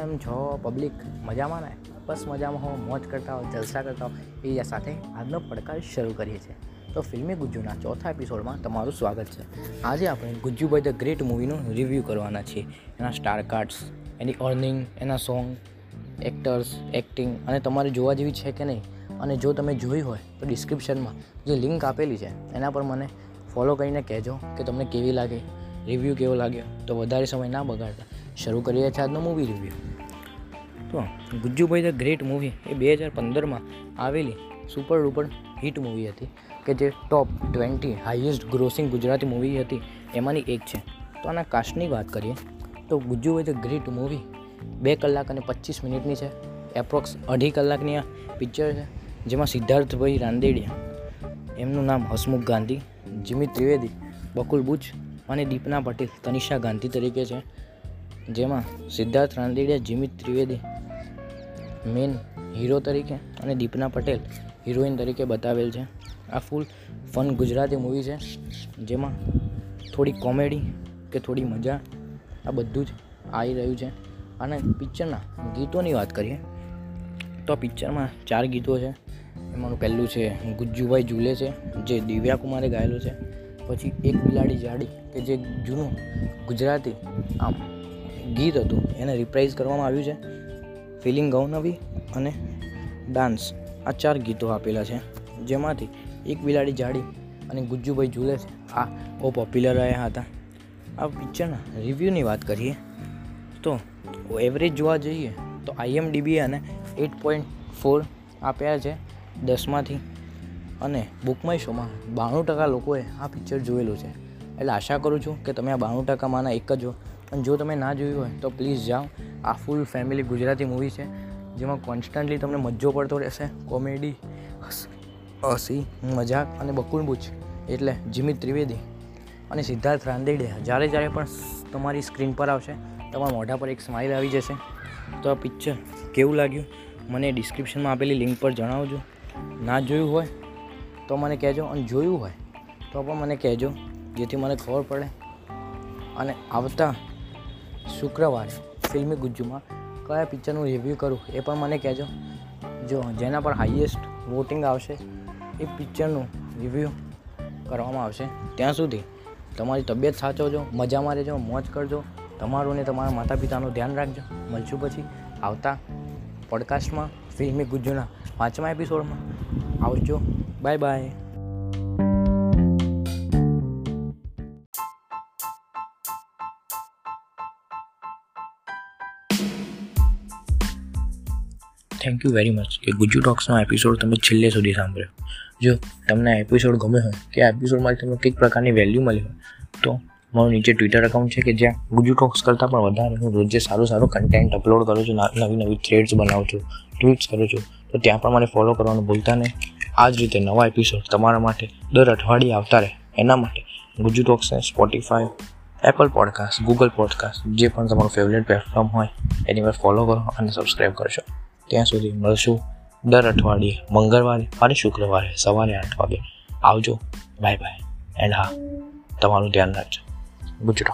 કેમ છો પબ્લિક મજામાં ને? બસ મજામાં હો મોજ કરતા હો જલસા કરતા હો એ સાથે આજનો પડકાર શરૂ કરીએ છીએ. તો ફિલ્મી ગુજ્જુના ચોથા એપિસોડમાં તમારું સ્વાગત છે. આજે આપણે ગુજ્જુભાઈ ધ ગ્રેટ મૂવીનું રિવ્યૂ કરવાના છીએ. એના સ્ટાર કાર્ડ્સ એની અર્નિંગ એના સોંગ એક્ટર્સ એક્ટિંગ અને તમારે જોવા જેવી છે કે નહીં? અને જો તમે જોઈ હોય તો ડિસ્ક્રિપ્શનમાં જે લિંક આપેલી છે, એના પર મને ફોલો કરીને કહેજો કે તમને કેવી લાગે રિવ્યૂ કેવો લાગ્યો, તો વધારે સમય ના બગાડતા. શરૂ કરીએ છીએ આજનો મૂવી રિવ્યૂ તો, ગુજ્જુભાઈ ધ ગ્રેટ મૂવી એ બે હજાર પંદરમાં આવેલી સુપર ડુપર હિટ મૂવી હતી, કે જે top twenty highest grossing Gujarati movie હતી, એમાંની એક છે. તો આના કાસ્ટની વાત કરીએ, તો ગુજ્જુભાઈ ધ ગ્રેટ મૂવી બે કલાક અને પચીસ મિનિટની છે એપ્રોક્સ અઢી કલાકની આ પિક્ચર છે, જેમાં સિદ્ધાર્થભાઈ રાંદેડિયા, એમનું નામ હસમુખ ગાંધી, જીમિત ત્રિવેદી, બકુલ બુચ અને દીપના પટેલ, તનિષા ગાંધી તરીકે છે. જેમાં સિદ્ધાર્થ રાંદેડિયા જીમિત ત્રિવેદી, મેન હીરો તરીકે અને દીપના પટેલ હિરોઈન તરીકે બતાવેલ છે. આ ફૂલ ફન ગુજરાતી મૂવી છે, જેમાં થોડી કોમેડી કે થોડી મજા આ બધું જ આવી રહ્યું છે. અને પિક્ચરના ગીતોની વાત કરીએ, તો પિક્ચરમાં ચાર ગીતો છે. એમાંનું પહેલું છે, ગુજ્જુભાઈ ઝૂલે છે, જે દિવ્યા કુમારે ગાયેલું છે. પછી એક બિલાડી જાડી કે જે જૂનું ગુજરાતી આમ ગીત હતું. એને રિપ્રાઇઝ કરવામાં આવ્યું છે. ફિલિંગ ગૌનવી અને ડાન્સ આ ચાર ગીતો આપેલા છે. જેમાંથી એક બિલાડી જાડી અને ગુજ્જુભાઈ ઝૂલે આ બહુ પોપ્યુલર રહ્યા હતા. આ પિક્ચરના રિવ્યૂની વાત કરીએ તો એવરેજ જોવા જઈએ તો આઈએમડીબી અને એટ પોઈન્ટ ફોર આપ્યા છે દસમાંથી અને બુકમાય શોમાં બાણું ટકા લોકોએ આ પિક્ચર જોયેલું છે. એટલે આશા કરું છું કે તમે આ બાણું ટકામાંના એક જ જો અને જો તમે ના જોયું હોય તો પ્લીઝ જાઓ. આ ફૂલ ફેમિલી ગુજરાતી મૂવી છે, જેમાં કોન્સ્ટન્ટલી તમને મજો પડતો રહેશે. કોમેડી હસી મજાક અને બકુલ બુચ એટલે જીમિત ત્રિવેદી અને સિદ્ધાર્થ રાંદેડિયા, જ્યારે જ્યારે પણ તમારી સ્ક્રીન પર આવશે, તમારા મોઢા પર એક સ્માઇલ આવી જશે. તો આ પિક્ચર કેવું લાગ્યું? મને ડિસ્ક્રિપ્શનમાં આપેલી લિંક પર જણાવજો. ના જોયું હોય તો મને કહેજો અને જોયું હોય તો પણ મને કહેજો, જેથી મને ખબર પડે. અને આવતા શુક્રવારે ફિલ્મી ગુજ્જુમાં કયા પિક્ચરનું રિવ્યૂ કરું એ પણ મને કહેજો. જો જેના પર હાઈએસ્ટ વોટિંગ આવશે એ પિક્ચરનું રિવ્યૂ કરવામાં આવશે. ત્યાં સુધી તમારી તબિયત સાચવજો, મજામાં રહેજો, મોજ કરજો. તમારું ને તમારા માતા પિતાનું ધ્યાન રાખજો. મળશું પછી આવતા પોડકાસ્ટમાં ફિલ્મી ગુજ્જુના પાંચમા એપિસોડમાં આવજો. Bye bye thank you very much કે ગુજુ ટોક્સનો એપિસોડ તમે છેલ્લે સુધી સાંભળ્યો. જો તમને આ એપિસોડ ગમે હોય, કે આ એપિસોડમાંથી તમને કંઈક પ્રકારની વેલ્યુ મળી હોય, તો મારું નીચે ટ્વિટર એકાઉન્ટ છે કે જ્યાં ગુજુ ટોક્સ કરતાં પણ વધારે હું રોજે સારું સારું કન્ટેન્ટ અપલોડ કરું છું, નવી નવી થ્રેડ્સ બનાવું છું ટ્વીટ્સ કરું છું, તો ત્યાં પણ મને ફોલો કરવાનું ભૂલતા નહીં. આ જ રીતે નવા એપિસોડ તમારા માટે દર અઠવાડિયે આવતા રહે. એના માટે Gujju ટોક્સને Spotify Apple podcast Google podcast જે પણ તમારું ફેવરેટ પ્લેટફોર્મ હોય, એની પર ફોલો કરો અને સબસ્ક્રાઈબ કરશો ત્યાં સુધી મળશું. દર અઠવાડિયે, મંગળવારે અને શુક્રવારે સવારે આઠ વાગે. આવજો. બાય બાય એન્ડ હા, તમારું ધ્યાન રાખજો. ગુજુ